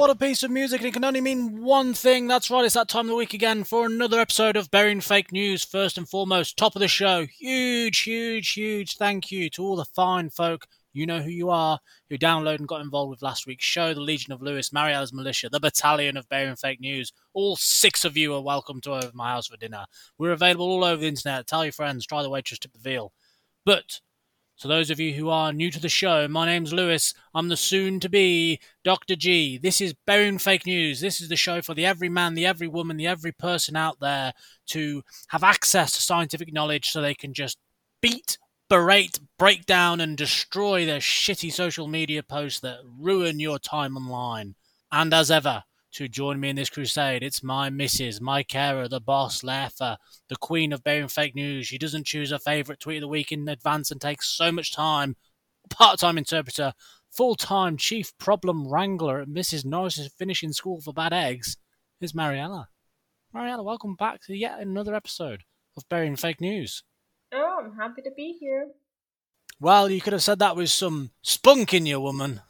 what a piece of music, and it can only mean one thing. That's right, it's that time of the week again for another episode of Burying Fake News. First and foremost, top of the show, huge, huge, huge thank you to all the fine folk, you know who you are, who downloaded and got involved with last week's show, the Legion of Lewis, Marielle's Militia, the Battalion of Burying Fake News. All six of you are welcome to over my house for dinner. We're available all over the internet. Tell your friends, try the waitress, tip the veal. But so, those of you who are new to the show, my name's Lewis. I'm the soon to be Dr. G. This is Burying Fake News. This is the show for the every man, the every woman, the every person out there to have access to scientific knowledge so they can just beat, berate, break down, and destroy their shitty social media posts that ruin your time online. And as ever, to join me in this crusade. It's my missus, my carer, the boss, Laugher, the queen of Burying fake news. She doesn't choose her favourite tweet of the week in advance and takes so much time. Part time interpreter, full time chief problem wrangler at Mrs. Norris's finishing school for bad eggs is Mariella. Mariella, welcome back to yet another episode of Burying Fake News. Oh, I'm happy to be here. Well, you could have said that with some spunk in you, woman.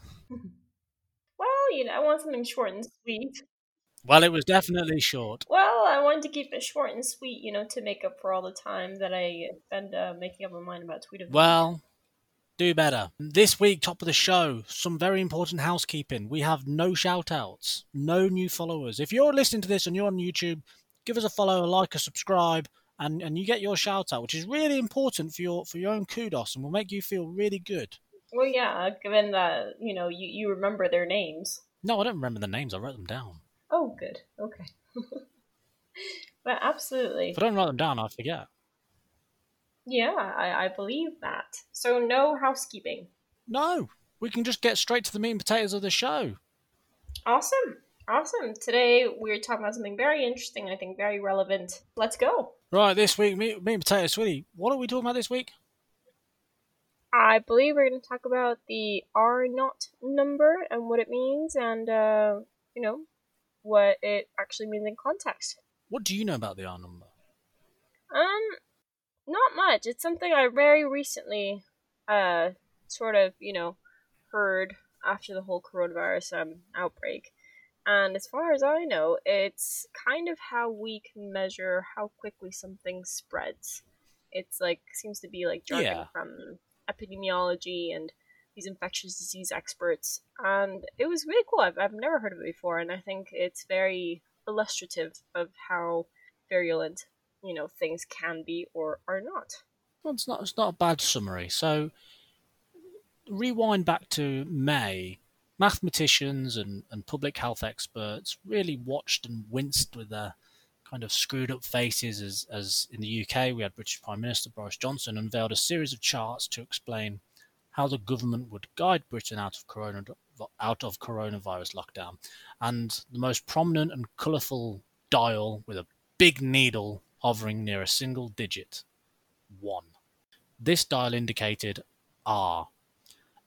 You know, I want something short and sweet. Well, it was definitely short. Well, I wanted to keep it short and sweet, you know, to make up for all the time that I spend uh, making up my mind about tweet of Well, do better. This week, top of the show, some very important housekeeping. We have no shout outs, no new followers. If you're listening to this and you're on YouTube, give us a follow, a like, a subscribe, and, and you get your shout out, which is really important for your for your own kudos and will make you feel really good. Well, yeah, given that you know you, you remember their names. No, I don't remember the names. I wrote them down. Oh, good. Okay. but absolutely. If I don't write them down, I forget. Yeah, I, I believe that. So no housekeeping. No, we can just get straight to the meat and potatoes of the show. Awesome. Awesome. Today we're talking about something very interesting, I think very relevant. Let's go. Right, this week, meat, meat and potatoes, sweetie. What are we talking about this week? I believe we're going to talk about the R naught number and what it means, and uh, you know what it actually means in context. What do you know about the R number? Um, not much. It's something I very recently, uh, sort of you know, heard after the whole coronavirus um outbreak. And as far as I know, it's kind of how we can measure how quickly something spreads. It's like seems to be like jargon yeah. from epidemiology and these infectious disease experts. And it was really cool. I've, I've never heard of it before, and I think it's very illustrative of how virulent, you know, things can be or are not. Well, it's not, it's not a bad summary. So, rewind back to May. Mathematicians and, and public health experts really watched and winced with their kind of screwed up faces as, as in the UK we had British Prime Minister Boris Johnson unveiled a series of charts to explain how the government would guide Britain out of corona out of coronavirus lockdown. And the most prominent and colourful dial with a big needle hovering near a single digit, one. This dial indicated R,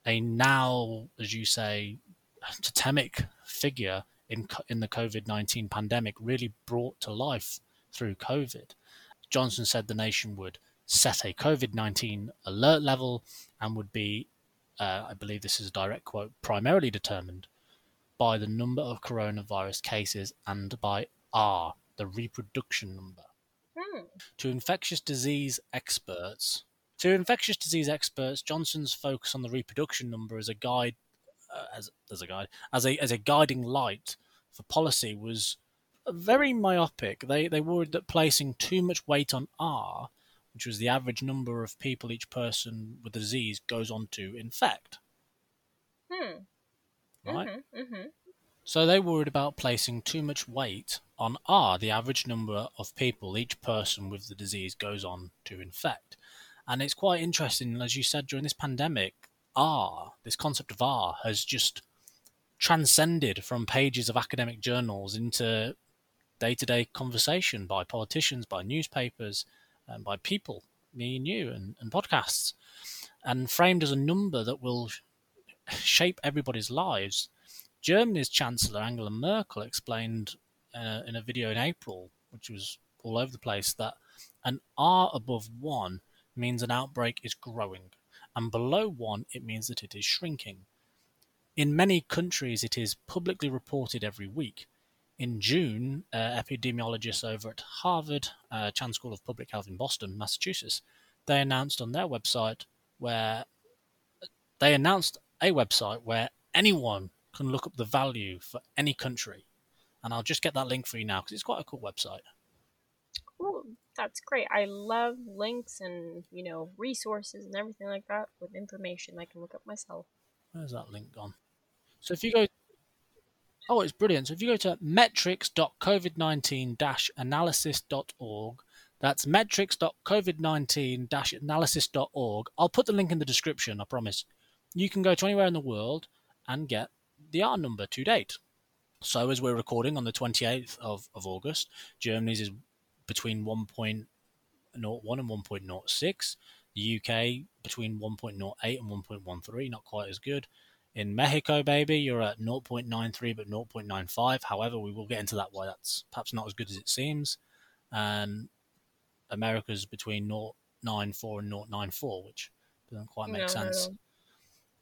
a now, as you say, totemic figure in in the COVID nineteen pandemic really brought to life through COVID. Johnson said the nation would set a COVID nineteen alert level and would be, uh, I believe this is a direct quote, primarily determined by the number of coronavirus cases and by R, the reproduction number. Hmm. To infectious disease experts, to infectious disease experts, Johnson's focus on the reproduction number as a guide uh, as as a guide as a as a guiding light for policy was very myopic. They they worried that placing too much weight on R, which was the average number of people each person with the disease goes on to infect. Hmm. Right. Mm-hmm, mm-hmm. So they worried about placing too much weight on R, the average number of people each person with the disease goes on to infect. And it's quite interesting, as you said, during this pandemic, R, this concept of R, has just transcended from pages of academic journals into day to day conversation by politicians, by newspapers, and by people, me and you, and, and podcasts, and framed as a number that will shape everybody's lives. Germany's Chancellor Angela Merkel explained uh, in a video in April, which was all over the place, that an R above 1 means an outbreak is growing and below one, it means that it is shrinking. In many countries, it is publicly reported every week. In June, uh, epidemiologists over at Harvard uh, Chan School of Public Health in Boston, Massachusetts, they announced on their website where they announced a website where anyone can look up the value for any country. And I'll just get that link for you now because it's quite a cool website. Cool. That's great. I love links and, you know, resources and everything like that with information I can look up myself. Where's that link gone? So if you go, oh, it's brilliant. So if you go to metrics.covid19-analysis.org, that's metrics.covid19-analysis.org. I'll put the link in the description, I promise. You can go to anywhere in the world and get the R number to date. So as we're recording on the 28th of, of August, Germany's is between 1.01 and 1.06. The UK between 1.08 and 1.13, not quite as good. In Mexico, baby, you're at 0.93 but 0.95. However, we will get into that why that's perhaps not as good as it seems. And America's between 0.94 and 0.94, which doesn't quite make no, sense no.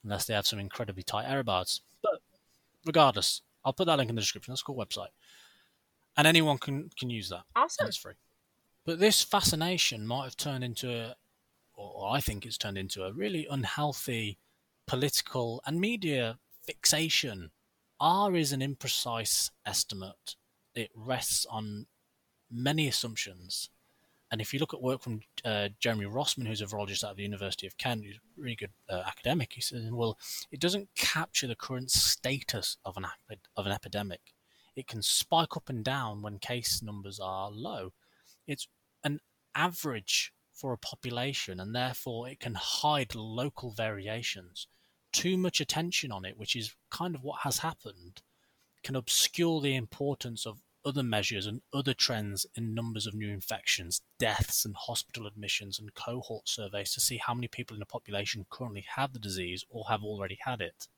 unless they have some incredibly tight error bars. But regardless, I'll put that link in the description. That's a cool website, and anyone can can use that. Awesome. it's free. But this fascination might have turned into a, or I think it's turned into a really unhealthy political and media fixation. R is an imprecise estimate. It rests on many assumptions. And if you look at work from uh, Jeremy Rossman, who's a virologist out of the University of Kent, who's a really good uh, academic, he says, well, it doesn't capture the current status of an, of an epidemic. It can spike up and down when case numbers are low. It's an average for a population, and therefore it can hide local variations. Too much attention on it, which is kind of what has happened, can obscure the importance of other measures and other trends in numbers of new infections, deaths, and hospital admissions, and cohort surveys to see how many people in the population currently have the disease or have already had it.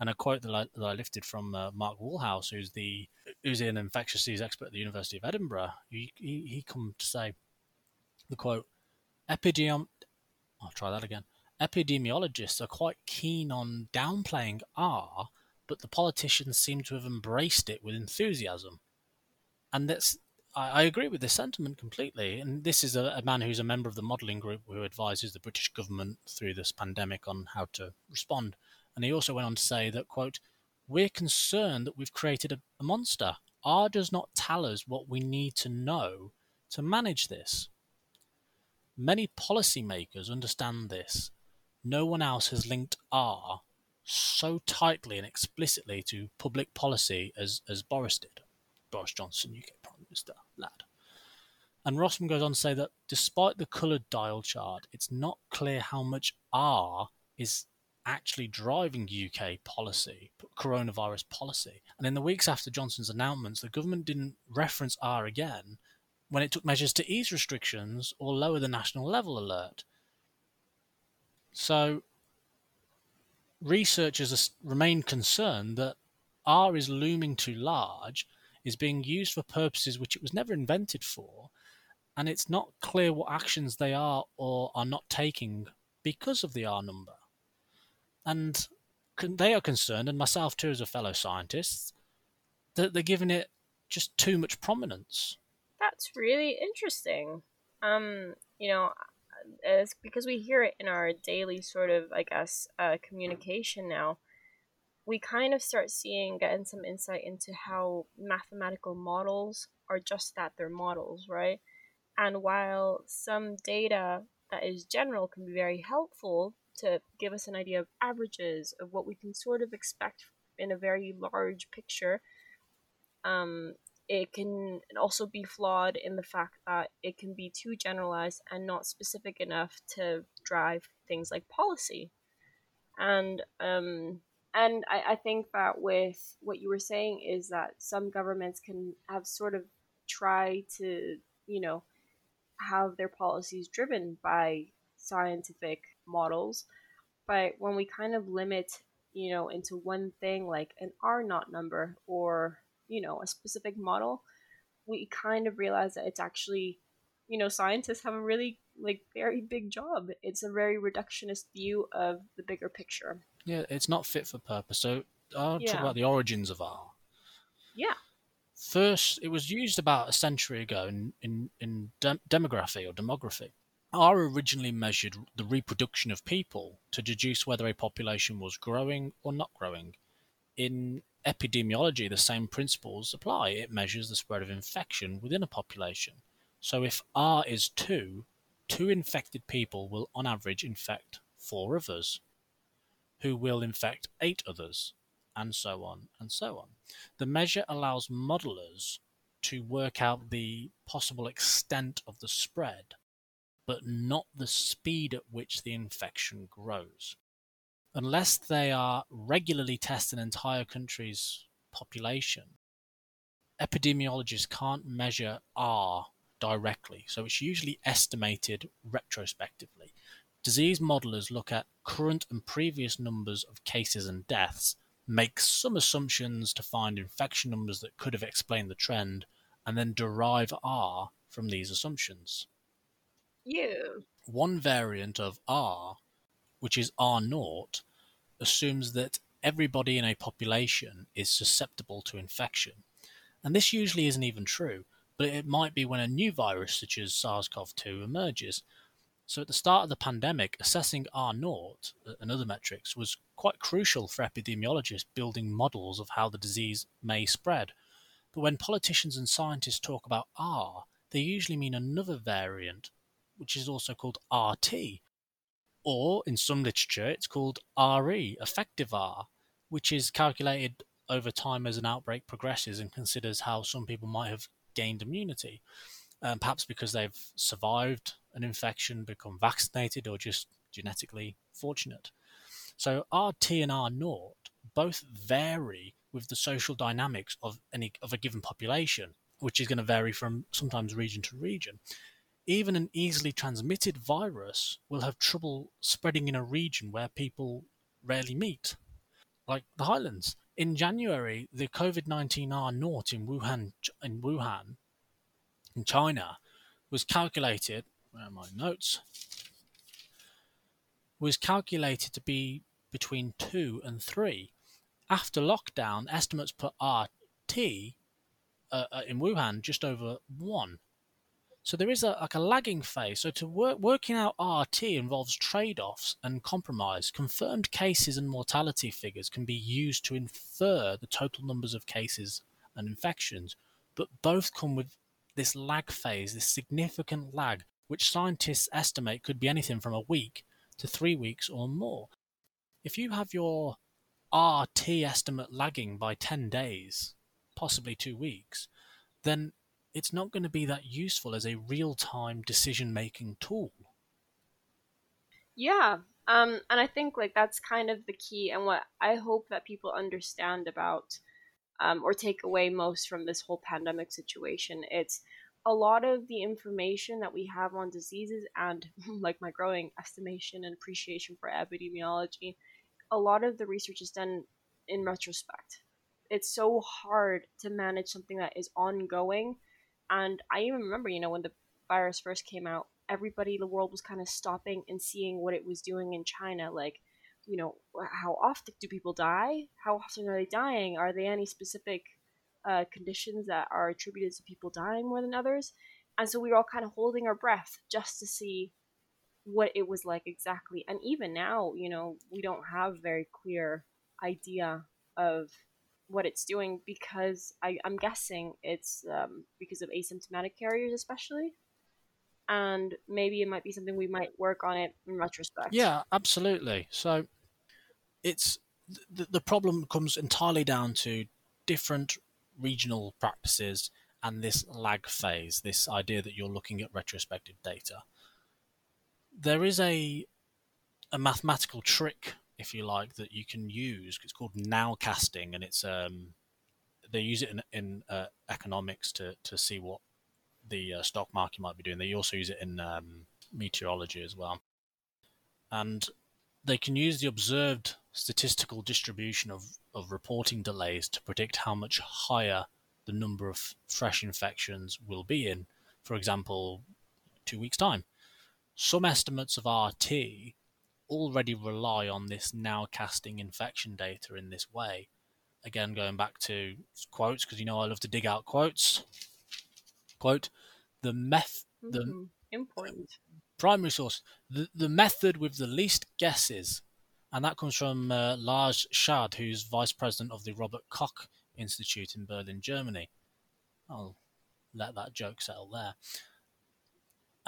And a quote that I, that I lifted from uh, Mark Woolhouse, who's the who's an infectious disease expert at the University of Edinburgh, he, he, he come to say the quote Epidemiom I'll try that again. Epidemiologists are quite keen on downplaying R, but the politicians seem to have embraced it with enthusiasm. And that's I, I agree with this sentiment completely. And this is a, a man who's a member of the modelling group who advises the British government through this pandemic on how to respond. And he also went on to say that, quote, we're concerned that we've created a, a monster. R does not tell us what we need to know to manage this. Many policymakers understand this. No one else has linked R so tightly and explicitly to public policy as, as Boris did. Boris Johnson, UK Prime Minister, lad. And Rossman goes on to say that despite the coloured dial chart, it's not clear how much R is actually driving UK policy, coronavirus policy. And in the weeks after Johnson's announcements, the government didn't reference R again when it took measures to ease restrictions or lower the national level alert. So, researchers remain concerned that R is looming too large, is being used for purposes which it was never invented for, and it's not clear what actions they are or are not taking because of the R number. And they are concerned, and myself too as a fellow scientist, that they're giving it just too much prominence that's really interesting. Um, you know, it's because we hear it in our daily sort of, I guess, uh, communication now. We kind of start seeing, getting some insight into how mathematical models are just that, they're models, right? And while some data that is general can be very helpful to give us an idea of averages, of what we can sort of expect in a very large picture, um, it can also be flawed in the fact that it can be too generalized and not specific enough to drive things like policy. And um, and I, I think that with what you were saying is that some governments can have sort of try to, you know, have their policies driven by scientific models. But when we kind of limit, you know, into one thing like an R naught number or you know a specific model we kind of realize that it's actually you know scientists have a really like very big job it's a very reductionist view of the bigger picture yeah it's not fit for purpose so I'll Yeah. talk about the origins of R. Yeah. First, it was used about a century ago in, in, in dem- demography or demography. R originally measured the reproduction of people to deduce whether a population was growing or not growing. In epidemiology, the same principles apply. It measures the spread of infection within a population. So if R is 2, two infected people will on average infect four others, who will infect eight others, and so on and so on. The measure allows modelers to work out the possible extent of the spread, but not the speed at which the infection grows. Unless they are regularly testing an entire country's population, epidemiologists can't measure R directly, so it's usually estimated retrospectively. Disease modelers look at current and previous numbers of cases and deaths, make some assumptions to find infection numbers that could have explained the trend, and then derive R from these assumptions. Yeah. One variant of R, which is R naught, assumes that everybody in a population is susceptible to infection. And this usually isn't even true, but it might be when a new virus such as SARS CoV 2 emerges. So at the start of the pandemic, assessing R naught uh, and other metrics was quite crucial for epidemiologists building models of how the disease may spread. But when politicians and scientists talk about R, they usually mean another variant, which is also called RT. Or in some literature, it's called RE, effective R, which is calculated over time as an outbreak progresses and considers how some people might have gained immunity, um, perhaps because they've survived an infection, become vaccinated, or just genetically fortunate. So RT and R naught both vary with the social dynamics of any of a given population, which is going to vary from sometimes region to region. Even an easily transmitted virus will have trouble spreading in a region where people rarely meet, like the Highlands. In January, the COVID nineteen R naught in Wuhan in Wuhan in China was calculated. Where are my notes? Was calculated to be between two and three. After lockdown, estimates put RT uh, uh, in Wuhan just over one. So there is a like a lagging phase. So to work working out RT involves trade-offs and compromise. Confirmed cases and mortality figures can be used to infer the total numbers of cases and infections, but both come with this lag phase, this significant lag, which scientists estimate could be anything from a week to three weeks or more. If you have your RT estimate lagging by 10 days, possibly two weeks, then it's not going to be that useful as a real time decision making tool. Yeah. Um, and I think like that's kind of the key and what I hope that people understand about um, or take away most from this whole pandemic situation. It's a lot of the information that we have on diseases and like my growing estimation and appreciation for epidemiology, a lot of the research is done in retrospect. It's so hard to manage something that is ongoing. And I even remember, you know, when the virus first came out, everybody in the world was kind of stopping and seeing what it was doing in China. Like, you know, how often do people die? How often are they dying? Are there any specific uh, conditions that are attributed to people dying more than others? And so we were all kind of holding our breath just to see what it was like exactly. And even now, you know, we don't have very clear idea of what it's doing because I, I'm guessing it's um, because of asymptomatic carriers, especially. And maybe it might be something we might work on it in retrospect. Yeah, absolutely. So it's the, the problem comes entirely down to different regional practices and this lag phase, this idea that you're looking at retrospective data. There is a a mathematical trick, if you like, that you can use. It's called nowcasting, and it's um, they use it in, in uh, economics to to see what the uh, stock market might be doing. They also use it in um, meteorology as well, and they can use the observed statistical distribution of, of reporting delays to predict how much higher the number of fresh infections will be in, for example, two weeks' time. Some estimates of RT already rely on this now casting infection data in this way, again, going back to quotes because you know I love to dig out quotes. Quote: The meth, the Mm-hmm. Important. primary source, the, the method with the least guesses, and that comes from uh, Lars Schaade, who's vice president of the Robert Koch Institute in Berlin, Germany. I'll let that joke settle there.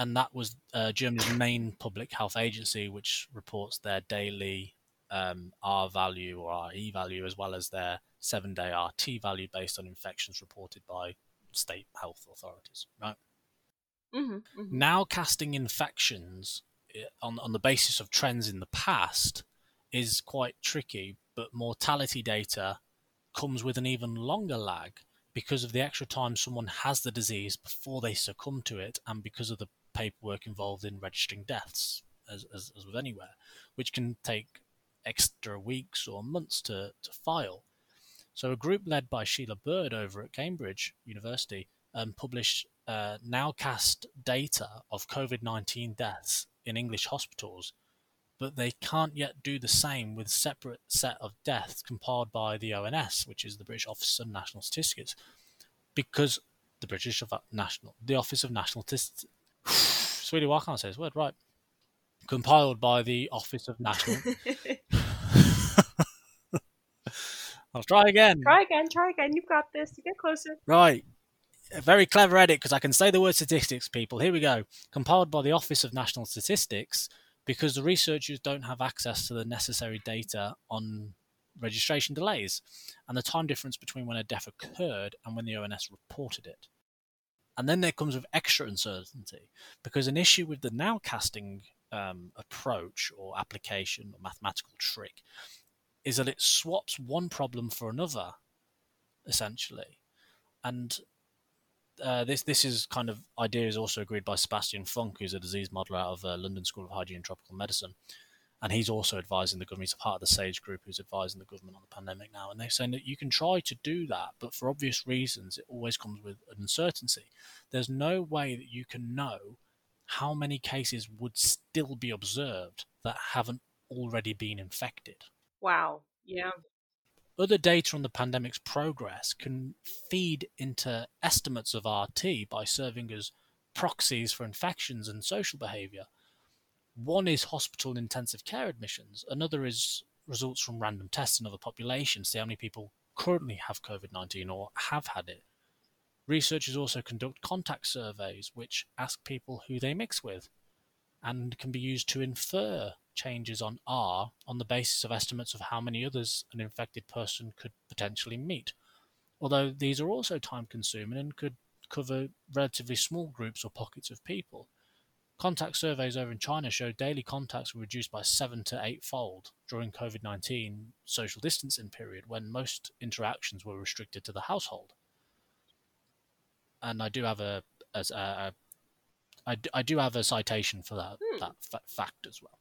And that was uh, Germany's main public health agency, which reports their daily um, R value or RE value, as well as their seven day RT value based on infections reported by state health authorities. Right Mm-hmm. mm-hmm. now casting infections eh, on on the basis of trends in the past is quite tricky but mortality data comes with an even longer lag because of the extra time someone has the disease before they succumb to it and because of the paperwork involved in registering deaths as, as, as with anywhere which can take extra weeks or months to, to file. So a group led by sheila bird over at cambridge university um, published uh, nowcast data of COVID 19 deaths in English hospitals, but they can't yet do the same with separate set of deaths compiled by the ONS, which is the British Office of National Statistics, because the British of National, the Office of National Statistics, sweetie, why can't I say this word right? Compiled by the Office of National. I'll try again. try again. Try again. You've got this. You get closer. Right. A very clever edit because I can say the word statistics, people. Here we go. Compiled by the Office of National Statistics because the researchers don't have access to the necessary data on registration delays and the time difference between when a death occurred and when the ONS reported it. And then there comes with extra uncertainty because an issue with the nowcasting um, approach or application or mathematical trick is that it swaps one problem for another, essentially. And uh, this this is kind of idea is also agreed by Sebastian Funk, who's a disease modeler out of uh, London School of Hygiene and Tropical Medicine, and he's also advising the government. He's a part of the SAGE group who's advising the government on the pandemic now, and they're saying that you can try to do that, but for obvious reasons, it always comes with uncertainty. There's no way that you can know how many cases would still be observed that haven't already been infected. Wow. Yeah. Other data on the pandemic's progress can feed into estimates of RT by serving as proxies for infections and social behaviour. One is hospital intensive care admissions, another is results from random tests in other populations, see how many people currently have COVID 19 or have had it. Researchers also conduct contact surveys, which ask people who they mix with and can be used to infer changes on R on the basis of estimates of how many others an infected person could potentially meet. Although these are also time consuming and could cover relatively small groups or pockets of people. Contact surveys over in China show daily contacts were reduced by seven to eight fold during COVID 19 social distancing period when most interactions were restricted to the household. And I do have a, as a, a I, d- I do have a citation for that, Hmm. that fa- fact as well.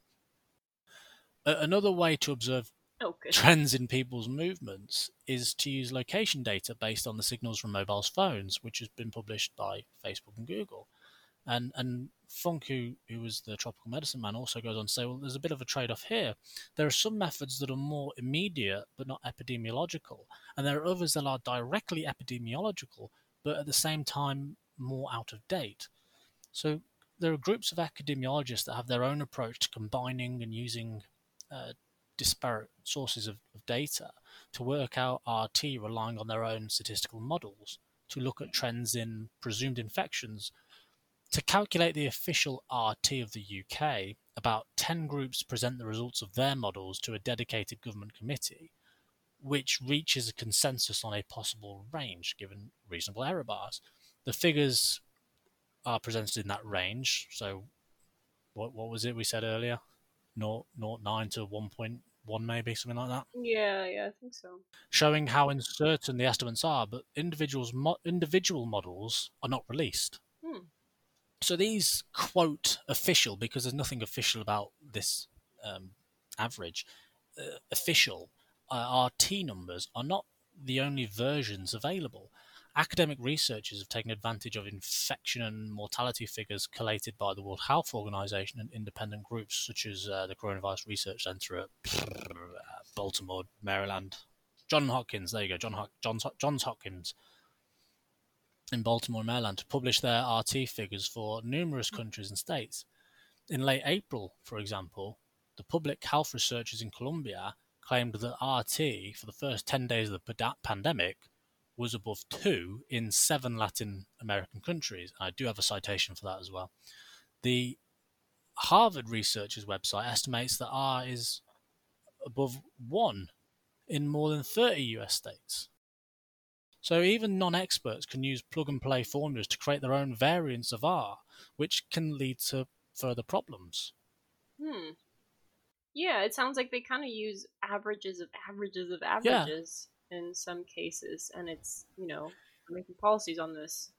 A- another way to observe Oh, trends in people's movements is to use location data based on the signals from mobile phones, which has been published by Facebook and Google. And and Funk, who, who was the tropical medicine man, also goes on to say, well, there's a bit of a trade off here. There are some methods that are more immediate but not epidemiological, and there are others that are directly epidemiological but at the same time more out of date. So there are groups of epidemiologists that have their own approach to combining and using uh, disparate sources of, of data to work out RT relying on their own statistical models to look at trends in presumed infections. To calculate the official RT of the UK, about 10 groups present the results of their models to a dedicated government committee, which reaches a consensus on a possible range given reasonable error bars. The figures are presented in that range. So, what what was it we said earlier? 0, 0.9 to 1.1, maybe something like that. Yeah, yeah, I think so. Showing how uncertain the estimates are, but individuals mo- individual models are not released. So these quote official because there's nothing official about this um, average. Uh, official uh, RT numbers are not the only versions available. Academic researchers have taken advantage of infection and mortality figures collated by the World Health Organization and independent groups such as uh, the Coronavirus Research Center at Baltimore, Maryland. John Hopkins. There you go, John Ho- Johns Hopkins in Baltimore, Maryland, to publish their RT figures for numerous countries and states. In late April, for example, the public health researchers in Colombia claimed that RT for the first 10 days of the pandemic was above 2 in seven Latin American countries. I do have a citation for that as well. The Harvard researchers website estimates that R is above 1 in more than 30 US states. So even non-experts can use plug-and-play formulas to create their own variants of R, which can lead to further problems. Hmm. Yeah, it sounds like they kind of use averages of averages of averages yeah. in some cases, and it's you know making policies on this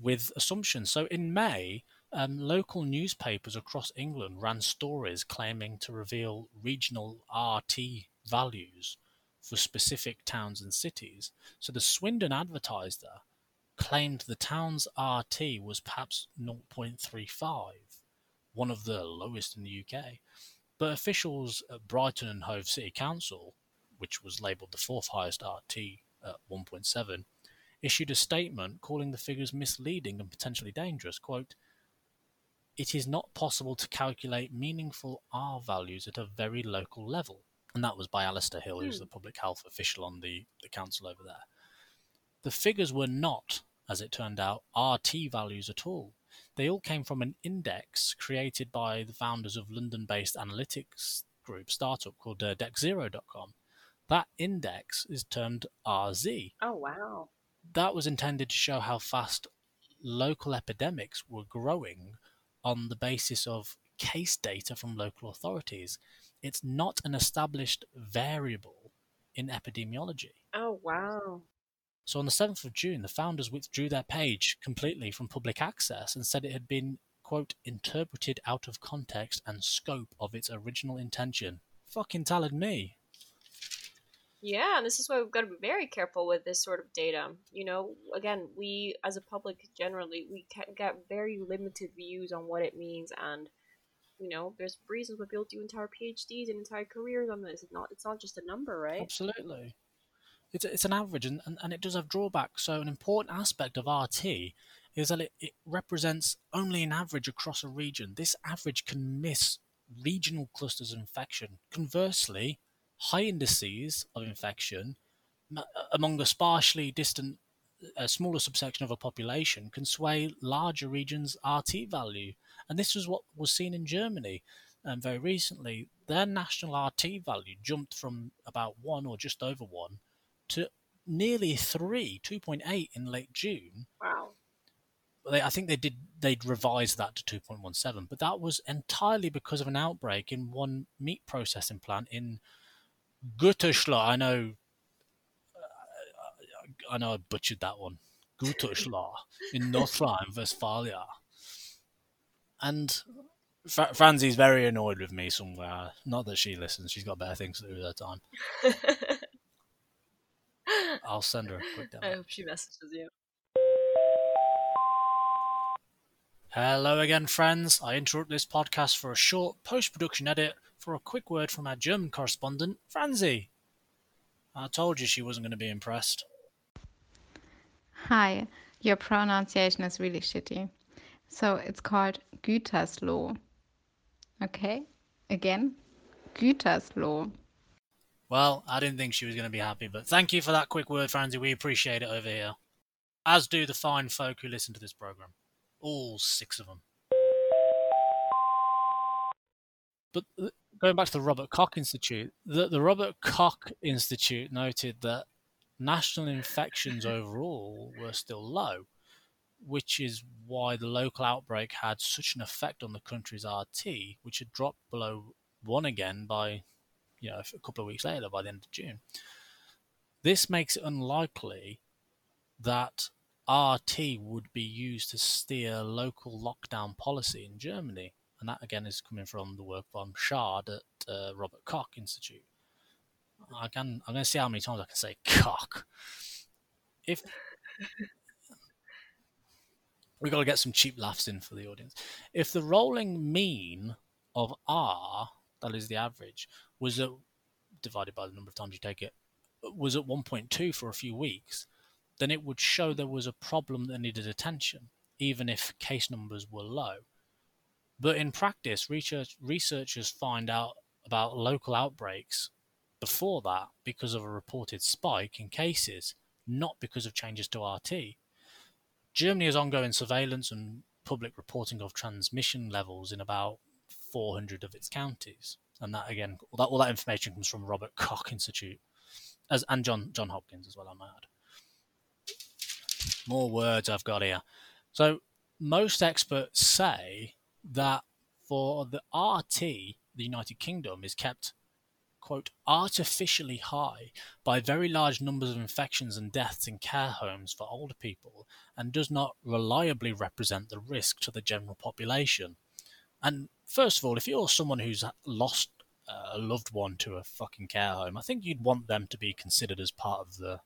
with assumptions. So in May, um, local newspapers across England ran stories claiming to reveal regional RT values for specific towns and cities. So the Swindon Advertiser claimed the town's RT was perhaps 0.35, one of the lowest in the UK. But officials at Brighton and Hove City Council, which was labelled the fourth highest RT at 1.7, issued a statement calling the figures misleading and potentially dangerous. Quote, it is not possible to calculate meaningful R values at a very local level and that was by Alistair Hill, who's the hmm. public health official on the, the council over there. The figures were not, as it turned out, RT values at all. They all came from an index created by the founders of London based analytics group startup called uh, DexZero.com. That index is termed RZ. Oh, wow. That was intended to show how fast local epidemics were growing on the basis of case data from local authorities it's not an established variable in epidemiology. Oh, wow. So on the 7th of June, the founders withdrew their page completely from public access and said it had been, quote, interpreted out of context and scope of its original intention. Fucking tallied me. Yeah, and this is why we've got to be very careful with this sort of data. You know, again, we as a public generally, we get very limited views on what it means and you know, there's reasons why people do entire PhDs and entire careers on this. It's not it's not just a number, right? Absolutely. It's, it's an average and, and, and it does have drawbacks. So an important aspect of RT is that it, it represents only an average across a region. This average can miss regional clusters of infection. Conversely, high indices of infection among a sparsely distant, a smaller subsection of a population can sway larger regions' RT value. And this was what was seen in Germany um, very recently. Their national RT value jumped from about one or just over one to nearly three, 2.8 in late June. Wow. They, I think they did. They'd revised that to 2.17, but that was entirely because of an outbreak in one meat processing plant in Gütersloh. I know, I know, I butchered that one. Gütersloh in North Rhine-Westphalia and Fra- Franzi's very annoyed with me somewhere. Not that she listens; she's got better things to do with her time. I'll send her a quick demo. I hope she messages you. Hello again, friends. I interrupt this podcast for a short post-production edit for a quick word from our German correspondent, Franzi. I told you she wasn't going to be impressed. Hi, your pronunciation is really shitty. So it's called Gütersloh. Okay, again, Gütersloh. Well, I didn't think she was going to be happy, but thank you for that quick word, Franzi. We appreciate it over here. As do the fine folk who listen to this program. All six of them. But uh, going back to the Robert Koch Institute, the, the Robert Koch Institute noted that national infections overall were still low which is why the local outbreak had such an effect on the country's RT, which had dropped below one again by, you know, a couple of weeks later, by the end of June. This makes it unlikely that RT would be used to steer local lockdown policy in Germany, and that again is coming from the work from Schaade at uh, Robert Koch Institute. I can I'm going to see how many times I can say cock. If we got to get some cheap laughs in for the audience. If the rolling mean of R, that is the average, was a, divided by the number of times you take it, was at 1.2 for a few weeks, then it would show there was a problem that needed attention, even if case numbers were low. But in practice, research, researchers find out about local outbreaks before that because of a reported spike in cases, not because of changes to RT. Germany has ongoing surveillance and public reporting of transmission levels in about 400 of its counties. And that again, all that, all that information comes from Robert Koch Institute, as and John John Hopkins as well. I might add. More words I've got here. So most experts say that for the RT, the United Kingdom is kept quote artificially high by very large numbers of infections and deaths in care homes for older people and does not reliably represent the risk to the general population. And first of all, if you're someone who's lost a loved one to a fucking care home, I think you'd want them to be considered as part of the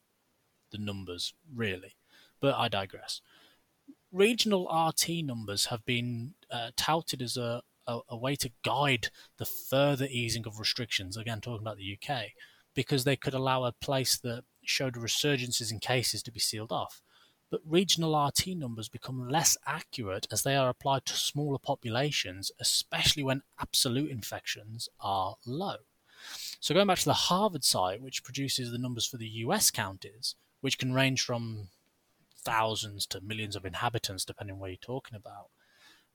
the numbers, really. But I digress. Regional RT numbers have been uh, touted as a, a, a way to guide the further easing of restrictions. Again, talking about the UK, because they could allow a place that showed resurgences in cases to be sealed off but regional RT numbers become less accurate as they are applied to smaller populations, especially when absolute infections are low. So, going back to the Harvard site, which produces the numbers for the US counties, which can range from thousands to millions of inhabitants, depending on where you're talking about,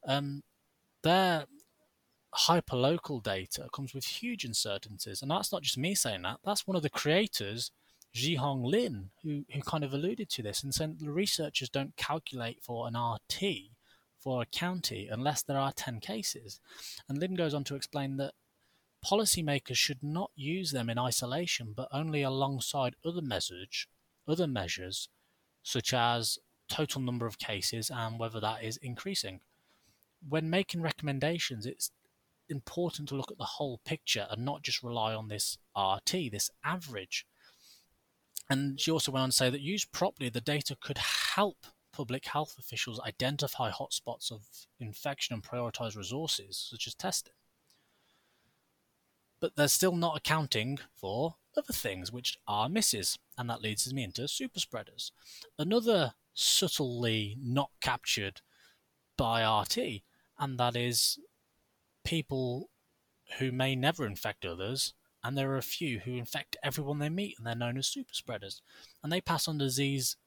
um, their hyperlocal data comes with huge uncertainties. And that's not just me saying that, that's one of the creators Xihong Lin, who, who kind of alluded to this and said the researchers don't calculate for an RT for a county unless there are 10 cases. And Lin goes on to explain that policymakers should not use them in isolation, but only alongside other measures, other measures such as total number of cases and whether that is increasing. When making recommendations, it's important to look at the whole picture and not just rely on this RT, this average and she also went on to say that used properly, the data could help public health officials identify hotspots of infection and prioritize resources, such as testing. But they're still not accounting for other things, which are misses, and that leads me into super spreaders. Another subtly not captured by RT, and that is people who may never infect others and there are a few who infect everyone they meet, and they're known as super spreaders. And they pass on disease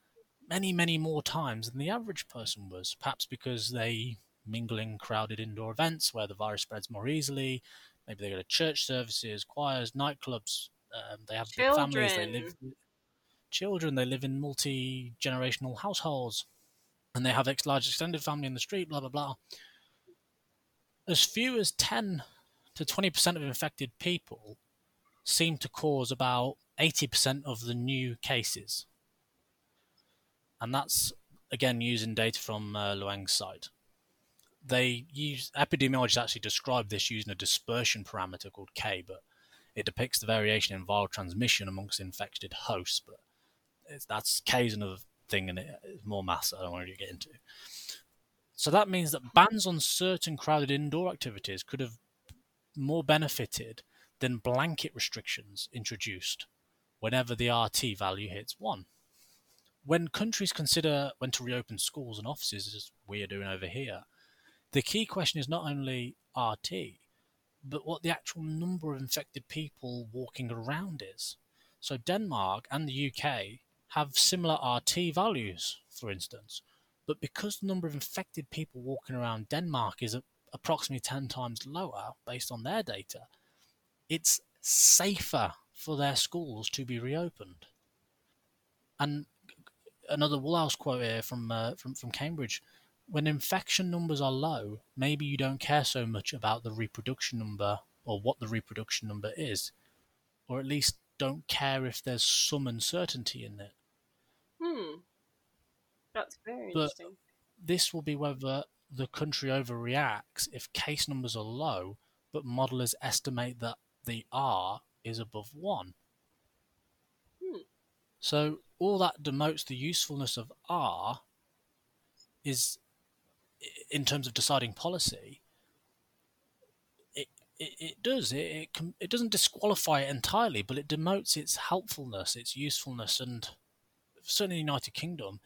many, many more times than the average person was, perhaps because they mingle in crowded indoor events where the virus spreads more easily. Maybe they go to church services, choirs, nightclubs. Um, they have Children. big families. They live children. They live in multi generational households, and they have ex- large extended family in the street. Blah blah blah. As few as ten to twenty percent of infected people seem to cause about 80% of the new cases. And that's, again, using data from uh, Luang's site. They use epidemiologists actually describe this using a dispersion parameter called K, but it depicts the variation in viral transmission amongst infected hosts. But that's K is another thing, and it's more mass I don't want to get into. So that means that bans on certain crowded indoor activities could have more benefited than blanket restrictions introduced whenever the RT value hits 1. When countries consider when to reopen schools and offices, as we are doing over here, the key question is not only RT, but what the actual number of infected people walking around is. So Denmark and the UK have similar RT values, for instance, but because the number of infected people walking around Denmark is approximately 10 times lower based on their data, it's safer for their schools to be reopened. And another Woolhouse quote here from uh, from from Cambridge: when infection numbers are low, maybe you don't care so much about the reproduction number or what the reproduction number is, or at least don't care if there's some uncertainty in it. Hmm. That's very But interesting. this will be whether the country overreacts if case numbers are low, but modelers estimate that the R is above 1. Hmm. So all that demotes the usefulness of R is, in terms of deciding policy, it, it, it does. It, it, can, it doesn't disqualify it entirely, but it demotes its helpfulness, its usefulness, and certainly in the United Kingdom,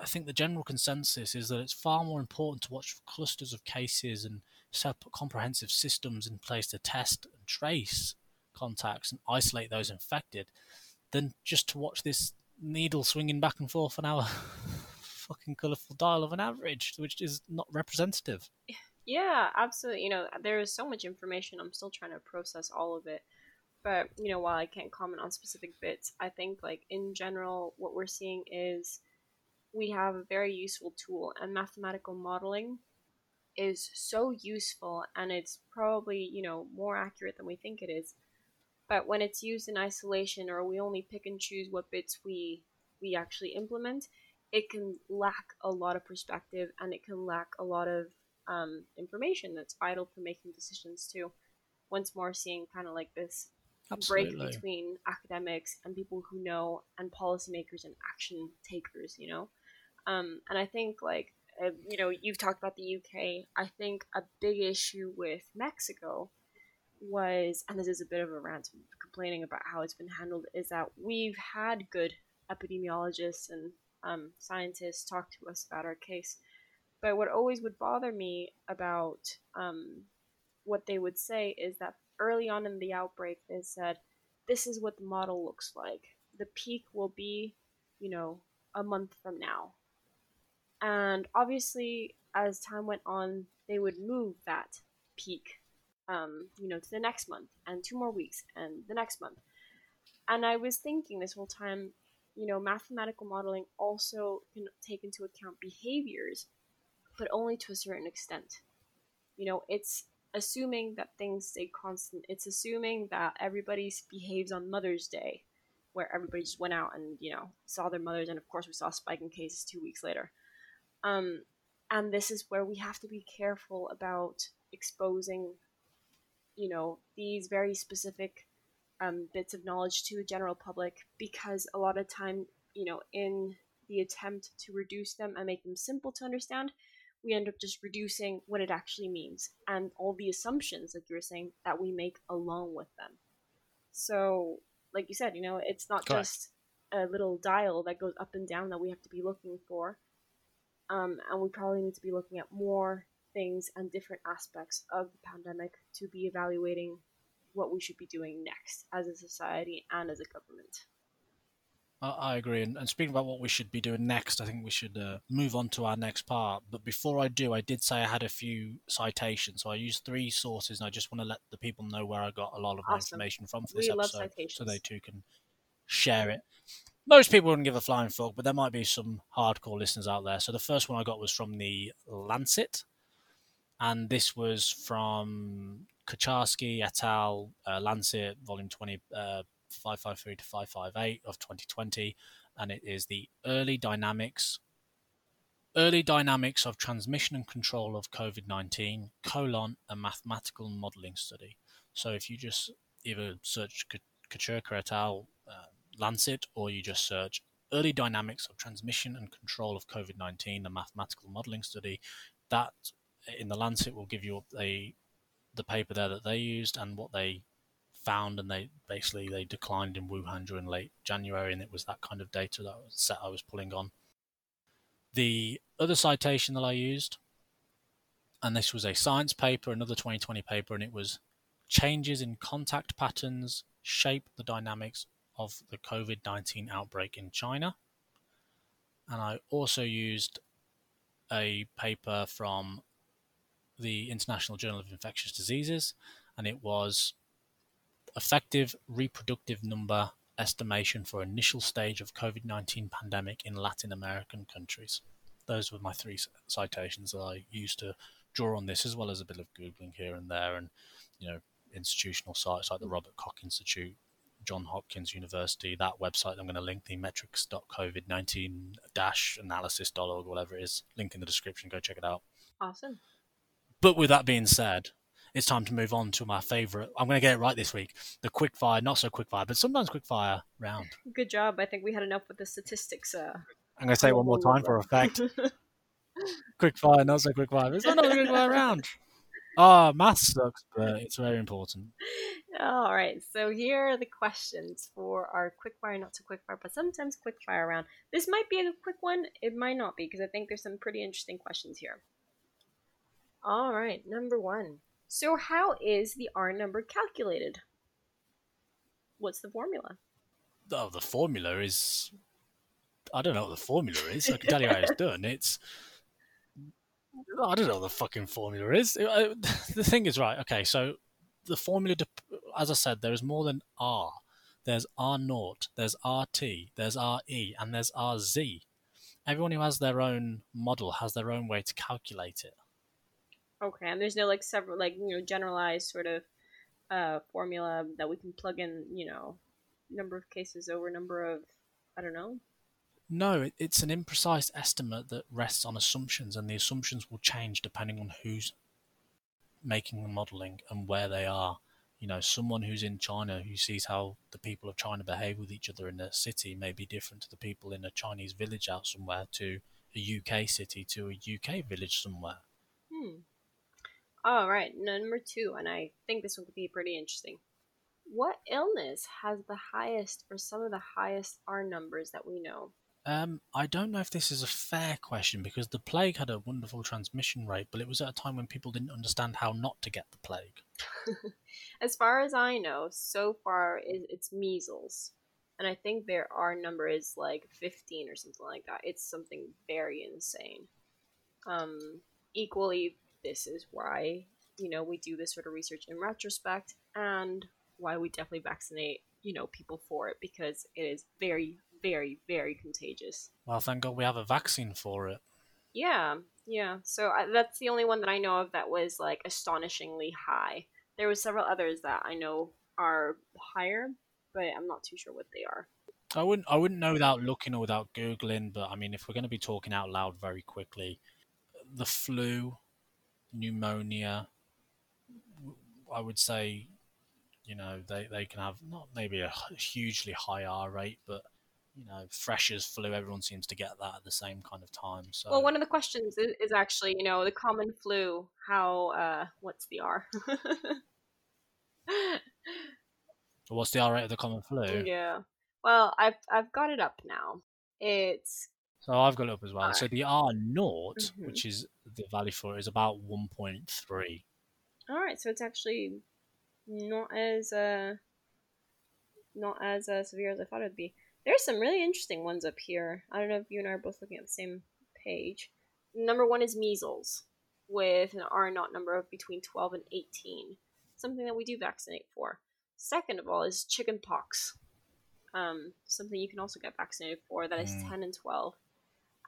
I think the general consensus is that it's far more important to watch for clusters of cases and set up comprehensive systems in place to test and trace contacts and isolate those infected than just to watch this needle swinging back and forth on our fucking colourful dial of an average, which is not representative. Yeah, absolutely. You know, there is so much information. I'm still trying to process all of it. But, you know, while I can't comment on specific bits, I think, like, in general, what we're seeing is we have a very useful tool, and mathematical modeling is so useful, and it's probably, you know, more accurate than we think it is. But when it's used in isolation, or we only pick and choose what bits we we actually implement, it can lack a lot of perspective, and it can lack a lot of um, information that's vital for making decisions too. Once more, seeing kind of like this Absolutely. break between academics and people who know and policymakers and action takers, you know? Um, and I think, like, uh, you know, you've talked about the UK. I think a big issue with Mexico was, and this is a bit of a rant complaining about how it's been handled, is that we've had good epidemiologists and um, scientists talk to us about our case. But what always would bother me about um, what they would say is that early on in the outbreak, they said, this is what the model looks like. The peak will be, you know, a month from now. And obviously, as time went on, they would move that peak, um, you know, to the next month and two more weeks and the next month. And I was thinking this whole time, you know, mathematical modeling also can take into account behaviors, but only to a certain extent. You know, it's assuming that things stay constant. It's assuming that everybody behaves on Mother's Day, where everybody just went out and you know saw their mothers, and of course we saw a spike in cases two weeks later. Um, and this is where we have to be careful about exposing, you know, these very specific um, bits of knowledge to the general public because a lot of time, you know, in the attempt to reduce them and make them simple to understand, we end up just reducing what it actually means and all the assumptions, like you were saying, that we make along with them. So, like you said, you know, it's not Correct. just a little dial that goes up and down that we have to be looking for. Um, and we probably need to be looking at more things and different aspects of the pandemic to be evaluating what we should be doing next as a society and as a government. I, agree. And, and speaking about what we should be doing next, I think we should uh, move on to our next part. But before I do, I did say I had a few citations. So I used three sources, and I just want to let the people know where I got a lot of my Awesome. information from for We this love episode, so they too can share it. Most people wouldn't give a flying fuck, but there might be some hardcore listeners out there. So the first one I got was from the Lancet, and this was from Kucharski et al. Uh, Lancet, volume 20, uh, 553 to 558 of 2020, and it is the early dynamics. Early dynamics of transmission and control of COVID 19, colon, a mathematical modeling study. So if you just either search Kucharski et al. Lancet, or you just search early dynamics of transmission and control of COVID 19, a mathematical modeling study, that in the Lancet will give you a the paper there that they used and what they found, and they basically they declined in Wuhan during late January, and it was that kind of data that set I was pulling on. The other citation that I used, and this was a science paper, another 2020 paper, and it was changes in contact patterns shape the dynamics of the COVID 19 outbreak in China. And I also used a paper from the International Journal of Infectious Diseases, and it was effective reproductive number estimation for initial stage of COVID 19 pandemic in Latin American countries. Those were my three citations that I used to draw on this, as well as a bit of Googling here and there, and you know, institutional sites like the Robert Koch Institute, John Hopkins University, that website I'm going to link, the metrics.covid19-analysis.org, whatever it is, link in the description, go check it out. Awesome. But with that being said, it's time to move on to my favourite. I'm going to get it right this week. The quick fire, not so quick fire, but sometimes quick fire round. Good job. I think we had enough with the statistics. Uh, I'm going to say it one more time for effect. quick fire, not so quickfire. It's not a quickfire round. Ah, math sucks, but it's very important. All right, so here are the questions for our quickfire, not so quickfire, but sometimes quickfire round. This might be a quick one, it might not be, because I think there's some pretty interesting questions here. All right, number one. So, how is the R number calculated? What's the formula? Oh, the formula is. I don't know what the formula is. I can tell you how it's done. It's. I don't know what the fucking formula is. The thing is, right, okay, so the formula, as I said, there is more than R. There's R naught, there's RT, there's RE, and there's RZ. Everyone who has their own model has their own way to calculate it. Okay, and there's no like several like you know generalized sort of uh formula that we can plug in, you know, number of cases over number of I don't know. No, it's an imprecise estimate that rests on assumptions, and the assumptions will change depending on who's making the modeling and where they are. You know, someone who's in China who sees how the people of China behave with each other in a city may be different to the people in a Chinese village out somewhere to a UK city to a UK village somewhere. Hmm. All right, number two, and I think this one could be pretty interesting. What illness has the highest or some of the highest R numbers that we know? Um, I don't know if this is a fair question because the plague had a wonderful transmission rate, but it was at a time when people didn't understand how not to get the plague. As far as I know, so far it's measles, and I think their R number is like fifteen or something like that. It's something very insane. Um, equally, this is why you know we do this sort of research in retrospect, and why we definitely vaccinate you know people for it because it is very, very, very contagious. Well, thank God we have a vaccine for it. Yeah, yeah. So I, that's the only one that I know of that was like astonishingly high. There was several others that I know are higher, but I'm not too sure what they are. I wouldn't I wouldn't know without looking or without googling, but I mean, if we're going to be talking out loud very quickly, the flu, pneumonia, I would say, you know, they they can have not maybe a hugely high R rate, but you know, freshers flu, everyone seems to get that at the same kind of time. So Well, one of the questions is, is actually, you know, the common flu. How? uh What's the R? what's the R rate of the common flu? yeah. Well, I've I've got it up now. It's So I've got it up as well. So the R naught, Mhm. which is the value for it, is about one point three. all right. So it's actually not as uh not as uh, severe as I thought it'd be. There's some really interesting ones up here. I don't know if you and I are both looking at the same page. Number one is measles, with an R naught number of between 12 and 18, something that we do vaccinate for. Second of all is chicken pox, um, something you can also get vaccinated for. That is Mm. 10 and 12.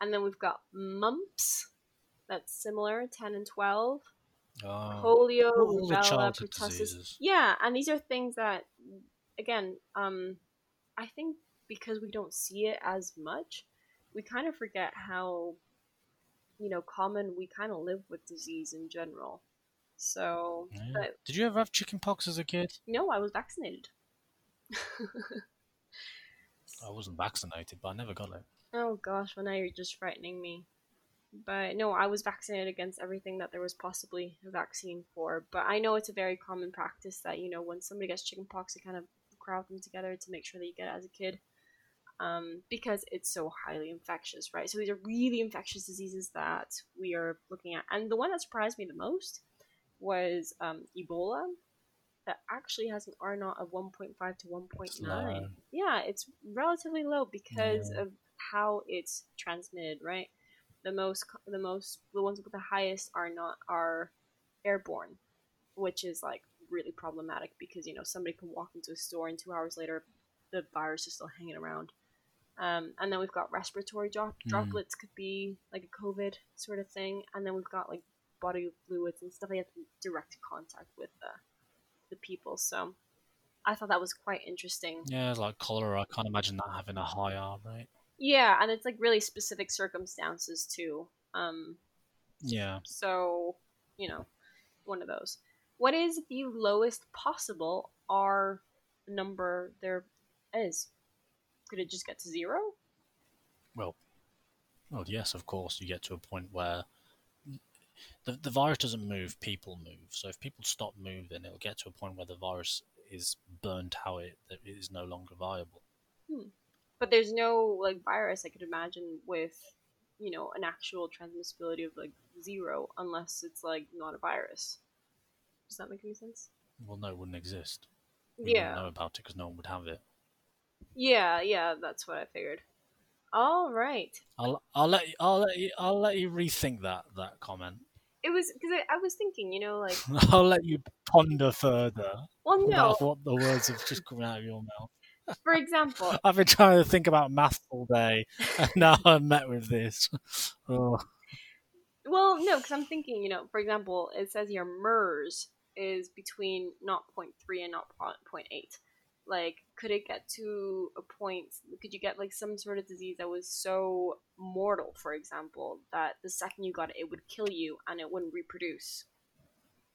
And then we've got mumps, that's similar, 10 and 12 Oh. polio, rubella, pertussis. diseases. Yeah, and these are things that, again, um, I think because we don't see it as much, we kind of forget how, you know, common we kind of live with disease in general. So, Yeah. but Did you ever have chicken pox as a kid? no, I was vaccinated. I wasn't vaccinated, but I never got it. Oh gosh, well now you're just frightening me. But no, I was vaccinated against everything that there was possibly a vaccine for. But I know it's a very common practice that, you know, when somebody gets chickenpox, you kind of crowd them together to make sure that you get it as a kid. Um, because it's so highly infectious, right? So these are really infectious diseases that we are looking at. And the one that surprised me the most was um, Ebola, that actually has an R naught of 1.5 to 1.9. low. Yeah, it's relatively low because Yeah. of how it's transmitted, right? The most, the most, the ones with the highest are not are airborne, which is like really problematic because you know somebody can walk into a store and two hours later the virus is still hanging around. Um, and then we've got respiratory drop- Mm. droplets, could be like a COVID sort of thing, and then we've got like body fluids and stuff like that direct contact with the the people. So I thought that was quite interesting. Yeah, like cholera. I can't imagine that having a high R rate. Yeah, and it's like really specific circumstances too. Um, Yeah. so you know, one of those. What is the lowest possible R number there is? Could it just get to zero? Well, well, yes, of course. You get to a point where the the virus doesn't move, people move. So if people stop moving, it'll get to a point where the virus is burnt out. It it is no longer viable. Hmm. But there's no like virus I could imagine with, you know, an actual transmissibility of like zero unless it's like not a virus. Does that make any sense? Well, no, it wouldn't exist. We Yeah. wouldn't know about it because no one would have it. Yeah, yeah, that's what I figured. All right. I'll I'll let you, I'll let you I'll let you rethink that that comment. It was because I, I was thinking, you know, like, I'll let you ponder further well, no, what the words have just come out of your mouth. for example, I've been trying to think about math all day, and now I'm met with this. Oh, well, no, because I'm thinking, you know, for example, it says your MERS is between not 0.3 and not 0.8. Like, could it get to a point? Could you get like some sort of disease that was so mortal, for example, that the second you got it, it would kill you and it wouldn't reproduce,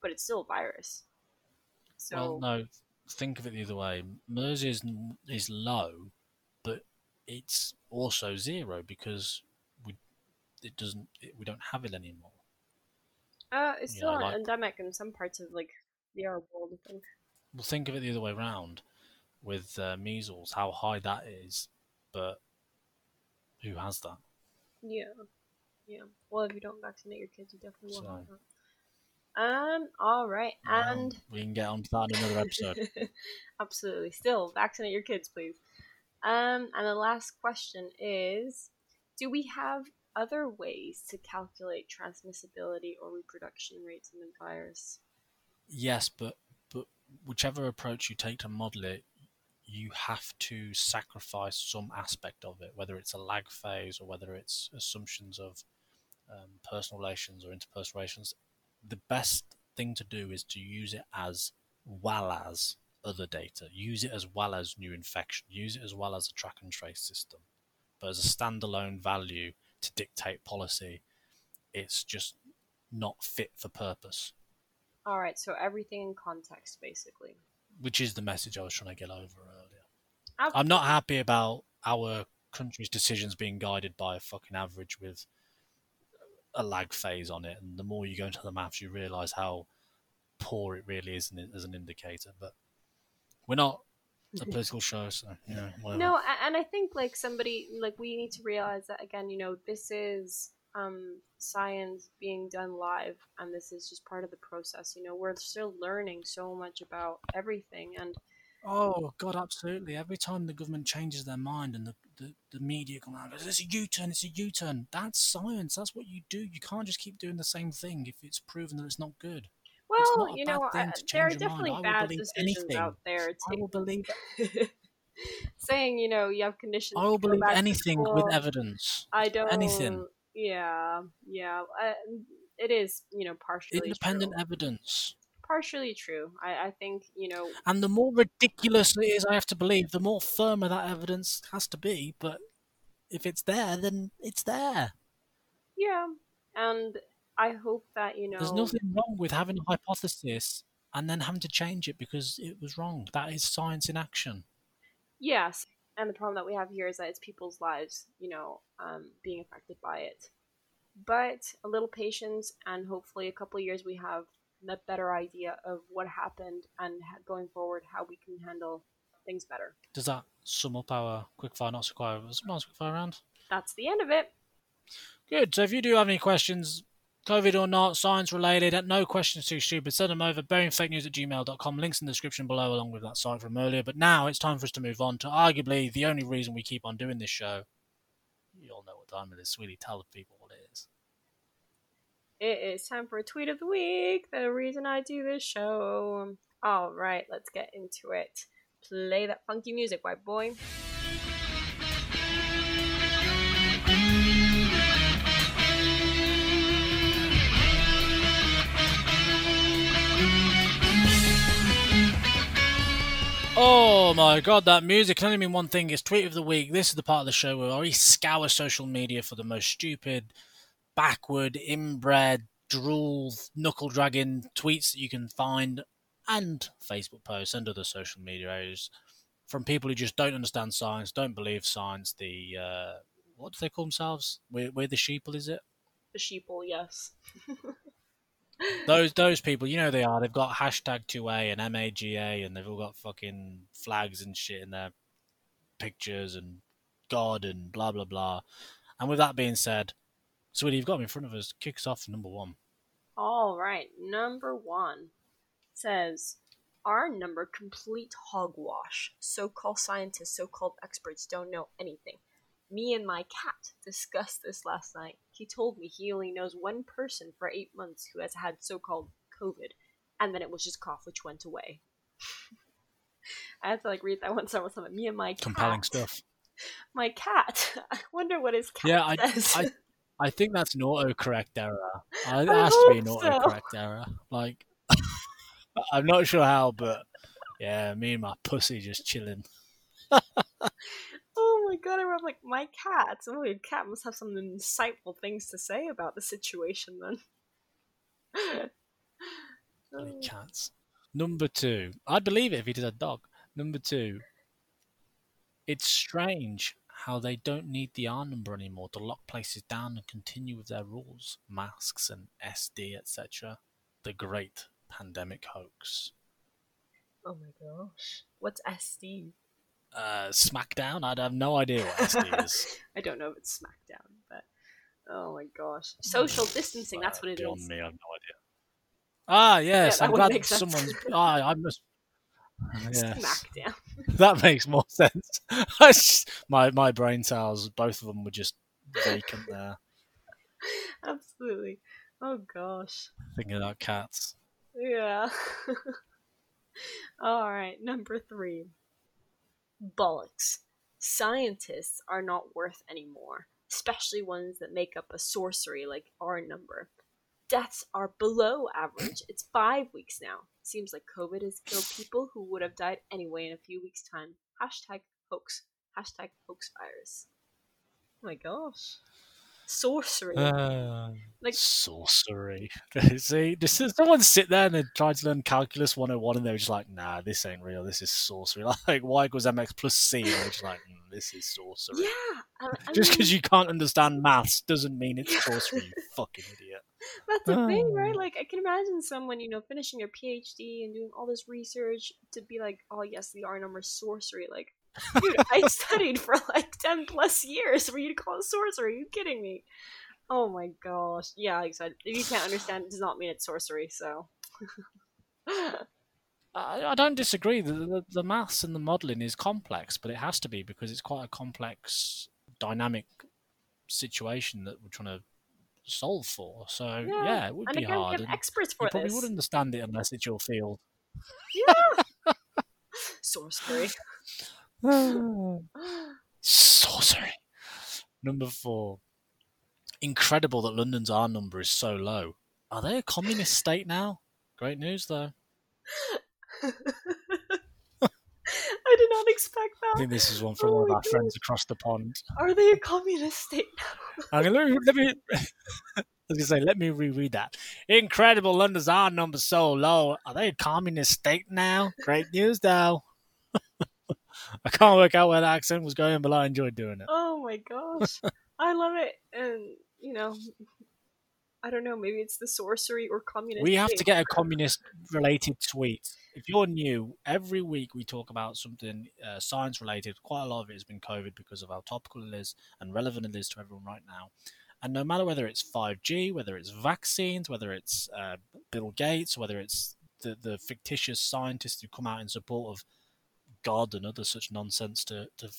but it's still a virus. So well, no. Think of it the other way. MERS is is low, but it's also zero because we it doesn't it, we don't have it anymore. uh, it's yeah, still I an like- endemic in some parts of like the Arab world. I think. Well, think of it the other way round with uh, measles, how high that is, but who has that? Yeah, yeah. Well, if you don't vaccinate your kids, you definitely will have So- that. Um. All right, Well, and we can get on to that in another episode. absolutely. Still, vaccinate your kids, please. Um. And the last question is: Do we have other ways to calculate transmissibility or reproduction rates in the virus? yes, but but whichever approach you take to model it, you have to sacrifice some aspect of it, whether it's a lag phase or whether it's assumptions of um, personal relations or interpersonal relations. The best thing to do is to use it as well as other data. Use it as well as new infection. Use it as well as a track and trace system. But as a standalone value to dictate policy, it's just not fit for purpose. All right. So everything in context, basically. Which is the message I was trying to get over earlier. Ab- I'm not happy about our country's decisions being guided by a fucking average with a lag phase on it, and the more you go into the maths, you realise how poor it really is as an indicator. But we're not a mm-hmm. political show, so you know, whatever. No, and I think like somebody like we need to realize that again, you know, this is um science being done live and this is just part of the process. You know, we're still learning so much about everything and Oh God, absolutely! Every time the government changes their mind and the, the, the media come out, it's a U-turn, it's a U-turn. That's science. That's what you do. You can't just keep doing the same thing if it's proven that it's not good. well, you know, uh, to there are change your mind. definitely I bad decisions anything. out there. I will believe. saying, you know, you have conditions. I will believe anything with evidence. I don't. anything. Yeah, yeah. Uh, it is, you know, partially Independent true. evidence. partially true. I, I think you know. And the more ridiculous it is, I have to believe, the more firmer that evidence has to be. But if it's there, then it's there. Yeah, and I hope that you know. There's nothing wrong with having a hypothesis and then having to change it because it was wrong. That is science in action. Yes, and the problem that we have here is that it's people's lives, you know, um, being affected by it. But a little patience, and hopefully a couple of years, we have a better idea of what happened and going forward how we can handle things better. Does that sum up our quickfire, not so quick, nice quickfire round? That's the end of it. Good. So if you do have any questions, COVID or not, science related, no questions too stupid, send them over, buryingfakenews at gmail.com. Links in the description below, along with that site from earlier. But now it's time for us to move on to arguably the only reason we keep on doing this show. You all know what time it is, sweetie. Tell the people what it is. It is time for a tweet of the week. The reason I do this show. All right, let's get into it. Play that funky music, white boy. Oh my god, that music can only mean one thing. It's tweet of the week. This is the part of the show where we scour social media for the most stupid, backward, inbred, drool, knuckle dragging tweets that you can find, and Facebook posts and other social media areas from people who just don't understand science, don't believe science. The uh, what do they call themselves? We're, we're the sheeple, is it? The sheeple, yes. those those people, you know they are. They've got hashtag two A and MAGA, and they've all got fucking flags and shit in their pictures and God and blah blah blah. And with that being said, Sweetie, you've got me in front of us. Kick us off number one. All right, number one says our number complete hogwash. So-called scientists, so-called experts don't know anything. Me and my cat discussed this last night. He told me he only knows one person for eight months who has had so-called COVID, and then it was just cough, which went away. I had to like read that one several times. Me and my cat. Compelling stuff. My cat. I wonder what his cat Yeah, I, says. I, I think that's an autocorrect error. Uh, I, it I has to be an hope so. autocorrect error. Like, I'm not sure how, but yeah, me and my pussy just chilling. My god, I like my cat. Oh, your cat must have some insightful things to say about the situation then. Bloody cats. Number two, I'd believe it if he did a dog. Number two, it's strange how they don't need the R number anymore to lock places down and continue with their rules, masks and SD, etc. The great pandemic hoax. oh my gosh. What's SD? Uh, Smackdown? I'd have no idea what SD is. I don't know if it's SmackDown, but oh my gosh. Social distancing, that's what it Beyond is. me, I have no idea. Ah, yes, that I'm glad someone's. Ah, I must. Yes. SmackDown. that makes more sense. Just- my my brain cells, both of them were just vacant there, Absolutely. Oh gosh. thinking about cats. Yeah. Alright, number three. Bollocks. Scientists are not worth anymore, especially ones that make up a sorcery like our number. Deaths are below average. It's five weeks now. Seems like COVID has killed people who would have died anyway in a few weeks' time. Hashtag hoax. Hashtag hoax virus. Oh my gosh. Sorcery. Uh, Like- sorcery. See, this is, someone sit there and they try to learn calculus 101 and they're just like, nah, this ain't real. This is sorcery. Like y equals mx plus c. And they're just like, mm, this is sorcery. yeah. I, I Just because you can't understand maths doesn't mean it's sorcery, you fucking idiot. That's the thing, right? Oh. Like, I can imagine someone, you know, finishing their PhD and doing all this research to be like, oh, yes, the R number is sorcery. Like, dude, I studied for like 10 plus years for you to call it sorcery. Are you kidding me? Oh my gosh. Yeah, like I said, if you can't understand, it does not mean it's sorcery, so. I, I don't disagree. The, the, the maths and the modelling is complex, but it has to be because it's quite a complex, dynamic situation that we're trying to solve for. So Yeah, yeah, it would and be again, we hard. have experts for you probably this. would understand it unless it's your field. Yeah. sorcery. Sorcery. Number four. Incredible that London's R number is so low. Are they a communist state now? Great news, though. I did not expect that. I think this is one from Oh one of oh my our friends across the pond. Are they a communist state now? Gonna, let me. Let me I was gonna say, let me reread that. Incredible, London's R number so low. Are they a communist state now? Great news, though. I can't work out where the accent was going, but I enjoyed doing it. Oh my gosh. I love it. And, you know, I don't know, maybe it's the sorcery or communist. We have to get a communist related tweet. If you're new, every week we talk about something uh, science related. Quite a lot of it has been COVID because of how topical it is and relevant it is to everyone right now. And no matter whether it's 5G, whether it's vaccines, whether it's uh, Bill Gates, whether it's the, the fictitious scientists who come out in support of God and other such nonsense to, to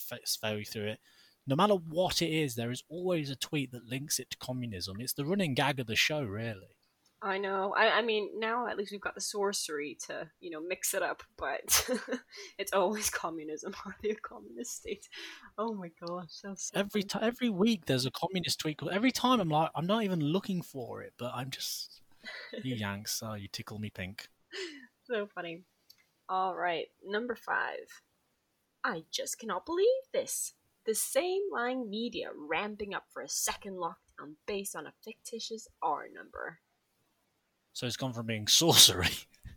ferry through it, no matter what it is, there is always a tweet that links it to communism. It's the running gag of the show, really. I know. I, I mean, now at least we've got the sorcery to, you know, mix it up, but it's always communism. Are they a communist state? Oh my gosh. Every time every week there's a communist tweet every time i'm like i'm not even looking for it but i'm just you yanks oh you tickle me pink So funny. All right, number five. I just cannot believe this. The same lying media ramping up for a second lockdown based on a fictitious R number. so it's gone from being sorcery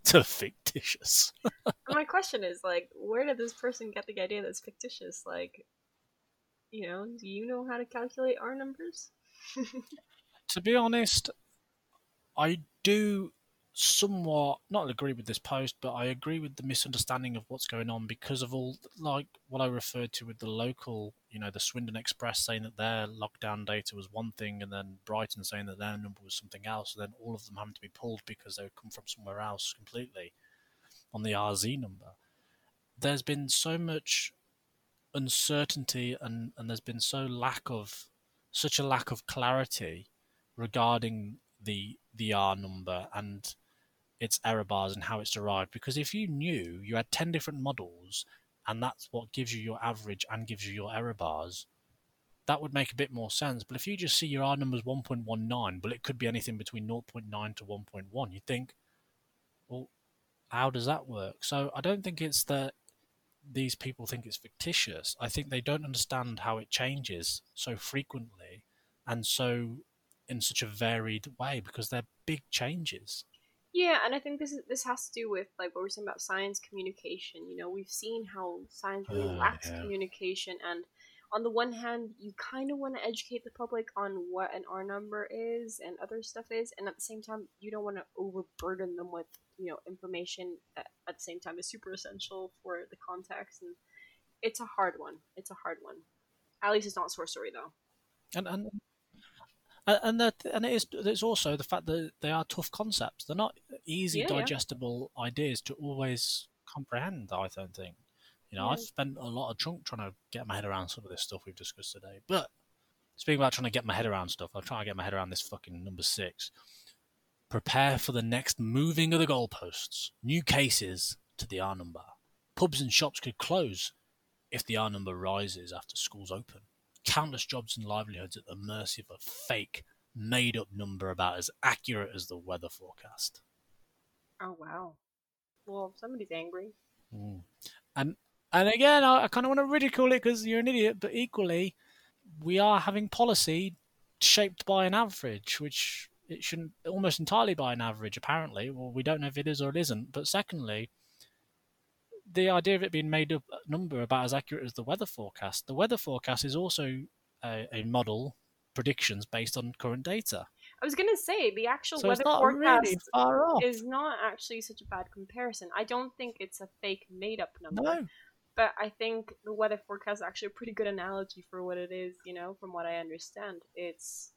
to fictitious my question is, like, where did this person get the idea that's fictitious? Like, you know, do you know how to calculate R numbers? to be honest i do somewhat not agree with this post, but I agree with the misunderstanding of what's going on because of all like what I referred to with the local, you know, the Swindon Express saying that their lockdown data was one thing, and then Brighton saying that their number was something else, and then all of them having to be pulled because they come from somewhere else completely on the RZ number. There's been so much uncertainty and, and there's been so lack of such a lack of clarity regarding the the R number and its error bars and how it's derived. Because if you knew you had 10 different models and that's what gives you your average and gives you your error bars, that would make a bit more sense. But if you just see your R number is 1.19, but it could be anything between 0.9 to 1.1, you think, well, how does that work? So I don't think it's that these people think it's fictitious. I think they don't understand how it changes so frequently and so in such a varied way because they're big changes. Yeah, and I think this is this has to do with like what we're saying about science communication. You know, we've seen how science really Uh, lacks yeah. communication, and on the one hand, you kind of want to educate the public on what an R number is and other stuff is, and at the same time, you don't want to overburden them with you know information that at the same time is super essential for the context, and it's a hard one. It's a hard one. At least it's not sorcery though. And and and and that and it is it's also the fact that they are tough concepts. They're not easy, Yeah, yeah. digestible ideas to always comprehend. I don't think. You know, Yeah. I've spent a lot of chunk trying to get my head around some of this stuff we've discussed today. But speaking about trying to get my head around stuff, I'm trying to get my head around this fucking number six. Prepare for the next moving of the goalposts. New cases to the R number. Pubs and shops could close if the R number rises after schools open. Countless jobs and livelihoods at the mercy of a fake, made up number about as accurate as the weather forecast. Oh wow. Well, somebody's angry. Mm. And and again, I, I kind of want to ridicule it because you're an idiot, but equally, we are having policy shaped by an average, which it shouldn't almost entirely by an average. Apparently, well, we don't know if it is or it isn't. But secondly, the idea of it being made up number about as accurate as the weather forecast. The weather forecast is also a, a model predictions based on current data, I was gonna say the actual so weather forecast really is not actually such a bad comparison. I don't think it's a fake made up number. No, But I think the weather forecast is actually a pretty good analogy for what it is, you know, from what I understand. It's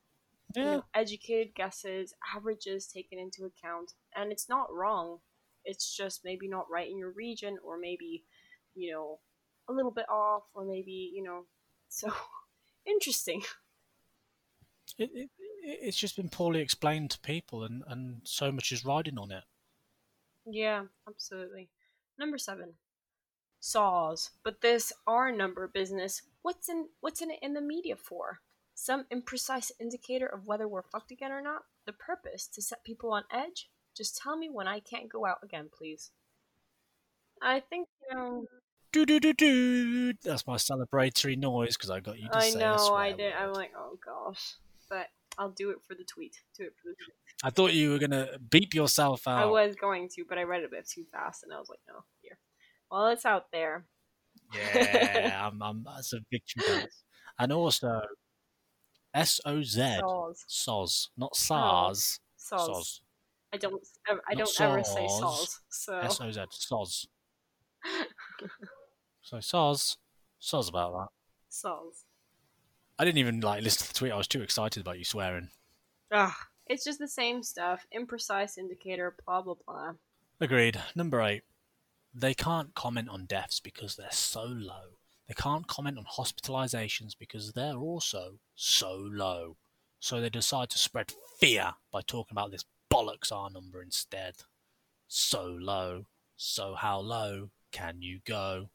you know, educated guesses, averages taken into account, and it's not wrong. It's just maybe not right in your region, or maybe, you know, a little bit off, or maybe, you know, so interesting. it, it, it's just been poorly explained to people, and, and so much is riding on it. Yeah, absolutely. Number seven, saws. But this R number business, what's in what's in it in the media for? Some imprecise indicator of whether we're fucked again or not? The purpose to set people on edge? Just tell me when I can't go out again, please. I think you know. Do do do do. That's my celebratory noise because I got you to I say know swear I did. I'm like, oh gosh, but I'll do it for the tweet. Do it for the tweet. I thought you were gonna beep yourself out. I was going to, but I read it a bit too fast, and I was like, no, here. Well, it's out there. Yeah, I'm, I'm, that's a victory. And also, S O Z, SOZ, not oh, SARS. Saws. SOZ. I don't. ever- I don't ever say saws. saws. So S O Z, SOZ. So SOZ, SOZ about that. saws. I didn't even like listen to the tweet. I was too excited about you swearing. Ugh. It's just the same stuff. Imprecise indicator. Blah blah blah. Agreed. Number eight. They can't comment on deaths because they're so low. They can't comment on hospitalizations because they're also so low. So they decide to spread fear by talking about this bollocks our number instead. So low. So how low can you go?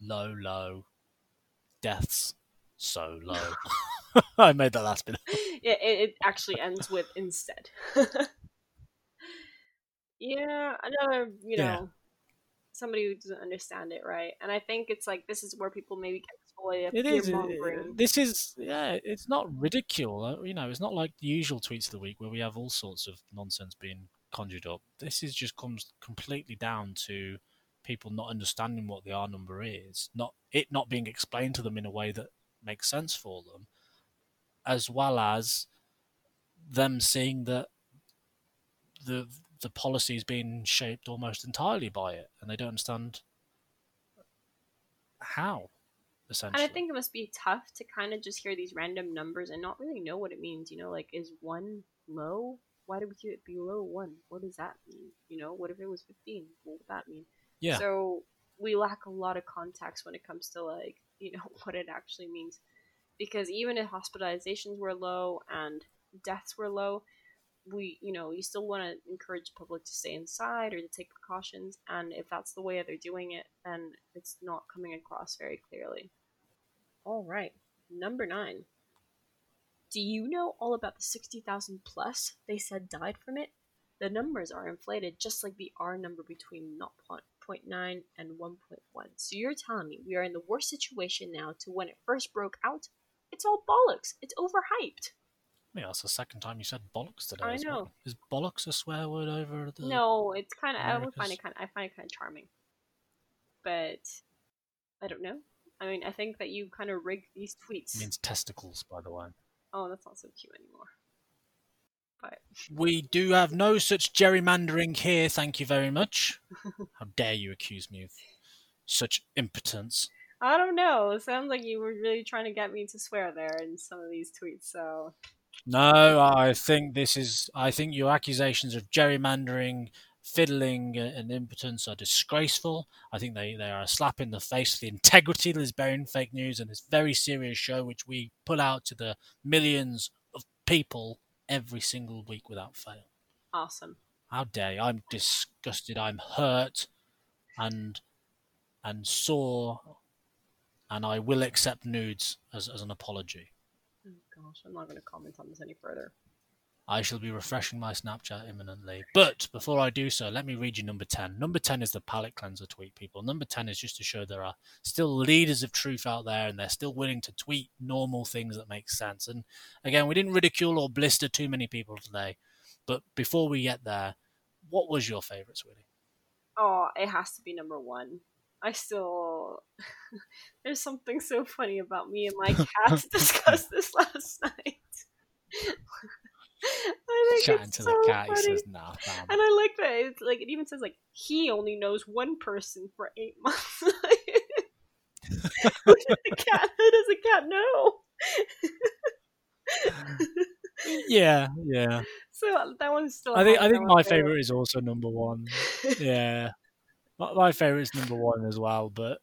Low, low. Deaths. So low. I made that last bit. Yeah, it, it actually ends with instead. yeah, another you know Yeah. Somebody who doesn't understand it right, and I think it's like this is where people maybe get exploited. It is. This is. Yeah, it's not ridicule. uh, You know, it's not like the usual tweets of the week where we have all sorts of nonsense being conjured up. This is just comes completely down to people not understanding what the R number is, not it not being explained to them in a way that makes sense for them, as well as them seeing that the the policy is being shaped almost entirely by it, and they don't understand how. Essentially, And I think it must be tough to kind of just hear these random numbers and not really know what it means. You know, like is one low? Why do we keep it below one? What does that mean? You know, what if it was fifteen? What would that mean? yeah, So we lack a lot of context when it comes to like you know what it actually means, because even if hospitalizations were low and deaths were low, we you know you still want to encourage the public to stay inside or to take precautions. And if that's the way they're doing it, then it's not coming across very clearly. All right, number nine. Do you know all about the 60,000 plus they said died from it? The numbers are inflated just like the R number between 0.9 and 1.1. So you're telling me we are in the worst situation now to when it first broke out? It's all bollocks. It's overhyped. Yeah. That's the second time you said bollocks today. I as well. know. Is bollocks a swear word over the? No, it's kind of I would find it kind I find it kind of charming. But I don't know. I mean, I think that you kind of rig these tweets. It means testicles, by the way. Oh, that's not so cute anymore. But We do have no such gerrymandering here, thank you very much. How dare you accuse me of such impotence? I don't know. It sounds like you were really trying to get me to swear there in some of these tweets. So No, I think this is. I think your accusations of gerrymandering, fiddling, uh, and impotence are disgraceful. I think they, they are a slap in the face of the integrity of Lisbon fake news and this very serious show, which we put out to the millions of people every single week without fail. awesome. How dare you? I'm disgusted. I'm hurt, and and sore, and I will accept nudes as, as an apology. Gosh, I'm not going to comment on this any further. I shall be refreshing my Snapchat imminently. But before I do so, let me read you number 10. Number 10 is the palate cleanser tweet, people. Number 10 is just to show there are still leaders of truth out there and they're still willing to tweet normal things that make sense. And again, we didn't ridicule or blister too many people today. But before we get there, what was your favourite, sweetie? Oh, it has to be number one. I still. There's something so funny about me and my cat discussed this last night. I think Chatting it's to so the cat, funny. he says, nah, fam. And I like that. It's like it even says like he only knows one person for eight months. Who does the cat? Who does the cat know? yeah, yeah. So that one's still. I think I think my one favourite is also number one. yeah, my, my favorite is number one as well. But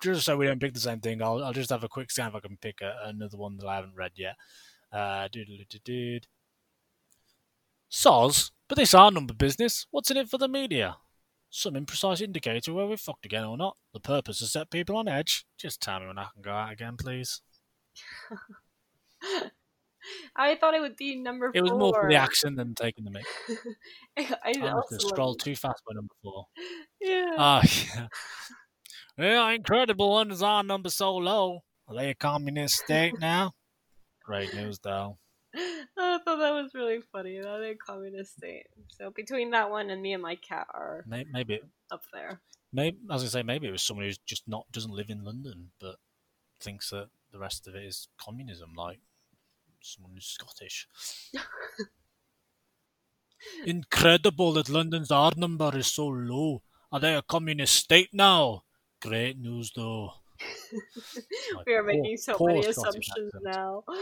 just so we don't pick the same thing, I'll I'll just have a quick scan if I can pick a, another one that I haven't read yet. Uh, doodle-doo-doo. Soz, but this our number business. What's in it for the media? Some imprecise indicator where we're fucked again or not. The purpose is set people on edge. Just tell me when I can go out again, please. I thought it would be number. four. It was more for the accent than taking the mic. I I also scrolled too fast by number four. Yeah. Ah, yeah. Yeah, incredible. When is our number so low? Are they a communist state now? Great news, though. I thought that was really funny. That a communist state. So between that one and me and my cat are Maybe, maybe, up there. maybe as I say, maybe it was someone who's just not doesn't live in London, but thinks that the rest of it is communism, like someone who's Scottish. Incredible that London's R number is so low. Are they a communist state now? Great news, though. My we are poor- making so poor many Scottish assumptions accent. now.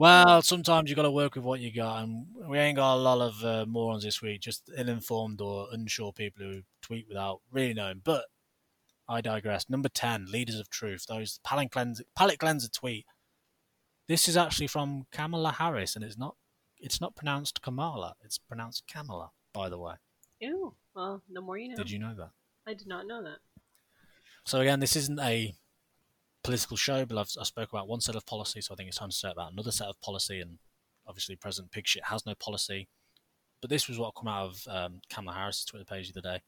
Well, sometimes you got to work with what you got, and we ain't got a lot of uh, morons this week, just ill-informed or unsure people who tweet without really knowing. But I digress. Number ten, leaders of truth. Those palate cleanser, palate cleanser tweet. This is actually from Kamala Harris, and it's not. It's not pronounced Kamala. It's pronounced Kamala. By the way, Ew. Well, the more you know. did you know that? I did not know that. So again, this isn't a political show, but I've, I spoke about one set of policy, so I think it's time to say about another set of policy. And obviously, President Pigshit has no policy, but this was what come out of um, Kamala Harris's Twitter page the other day.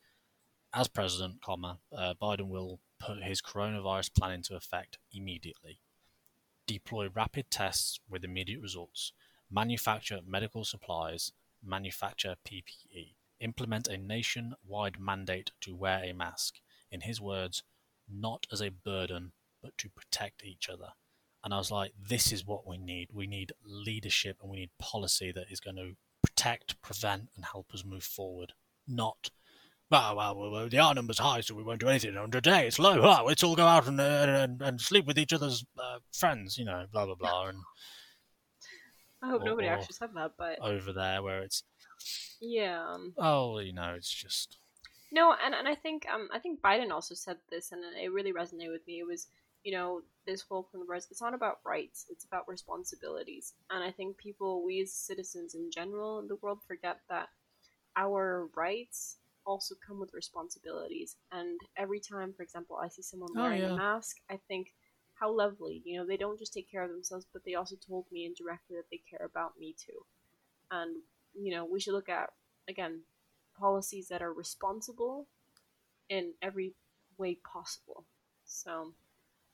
As president, comma, uh, Biden will put his coronavirus plan into effect immediately. Deploy rapid tests with immediate results. Manufacture medical supplies. Manufacture PPE. Implement a nationwide mandate to wear a mask. In his words, not as a burden, but to protect each other. And I was like, this is what we need. We need leadership and we need policy that is going to protect, prevent, and help us move forward. Not, well, well, well, the R number's high, so we won't do anything. And today it's low. Oh, let's all go out and, uh, and, and sleep with each other's uh, friends, you know, blah, blah, blah. And I hope Or- nobody or- actually said that, but over there where it's, yeah. oh, you know, it's just, No, and, and I think um I think Biden also said this, and it really resonated with me. It was you know this whole from the it's not about rights, it's about responsibilities, and I think people, we as citizens in general in the world, forget that our rights also come with responsibilities. And every time, for example, I see someone Oh, wearing yeah. a mask, I think how lovely. You know, they don't just take care of themselves, but they also told me indirectly that they care about me too. And you know, we should look at again policies that are responsible in every way possible. So,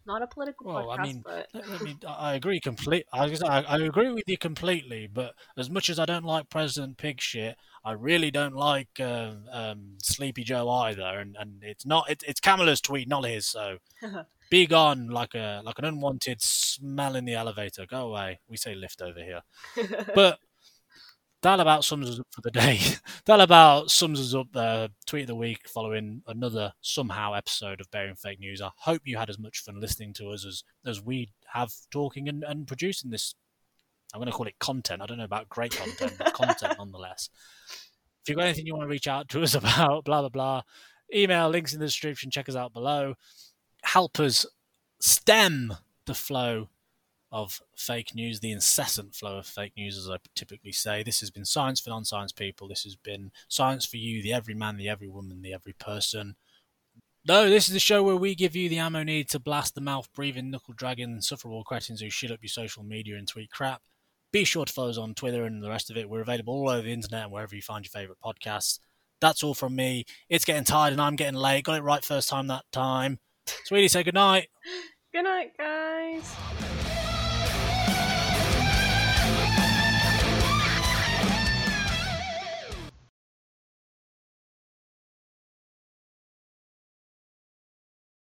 not a political Well, I mean, but I mean, I agree complete. I, was gonna say, I agree with you completely. But as much as I don't like President Pig shit, I really don't like um, um, Sleepy Joe either. And, and it's not it, it's Kamala's tweet, not his. So be gone like a like an unwanted smell in the elevator. Go away. We say lift over here. But that about sums us up for the day. that about sums us up. Uh, tweet of the week following another somehow episode of Burying Fake News. I hope you had as much fun listening to us as as we have talking and, and producing this. I'm going to call it content. I don't know about great content, but content nonetheless. If you've got anything you want to reach out to us about, blah blah blah, email links in the description. Check us out below. Help us stem the flow of fake news, the incessant flow of fake news, as I typically say. This has been science for non science people. This has been science for you, the every man, the every woman, the every person. No, this is the show where we give you the ammo needed to blast the mouth breathing, knuckle dragging, insufferable cretins who shit up your social media and tweet crap. Be sure to follow us on Twitter and the rest of it. We're available all over the internet and wherever you find your favourite podcasts. That's all from me. It's getting tired and I'm getting late. Got it right first time that time. Sweetie, say goodnight. good night, guys.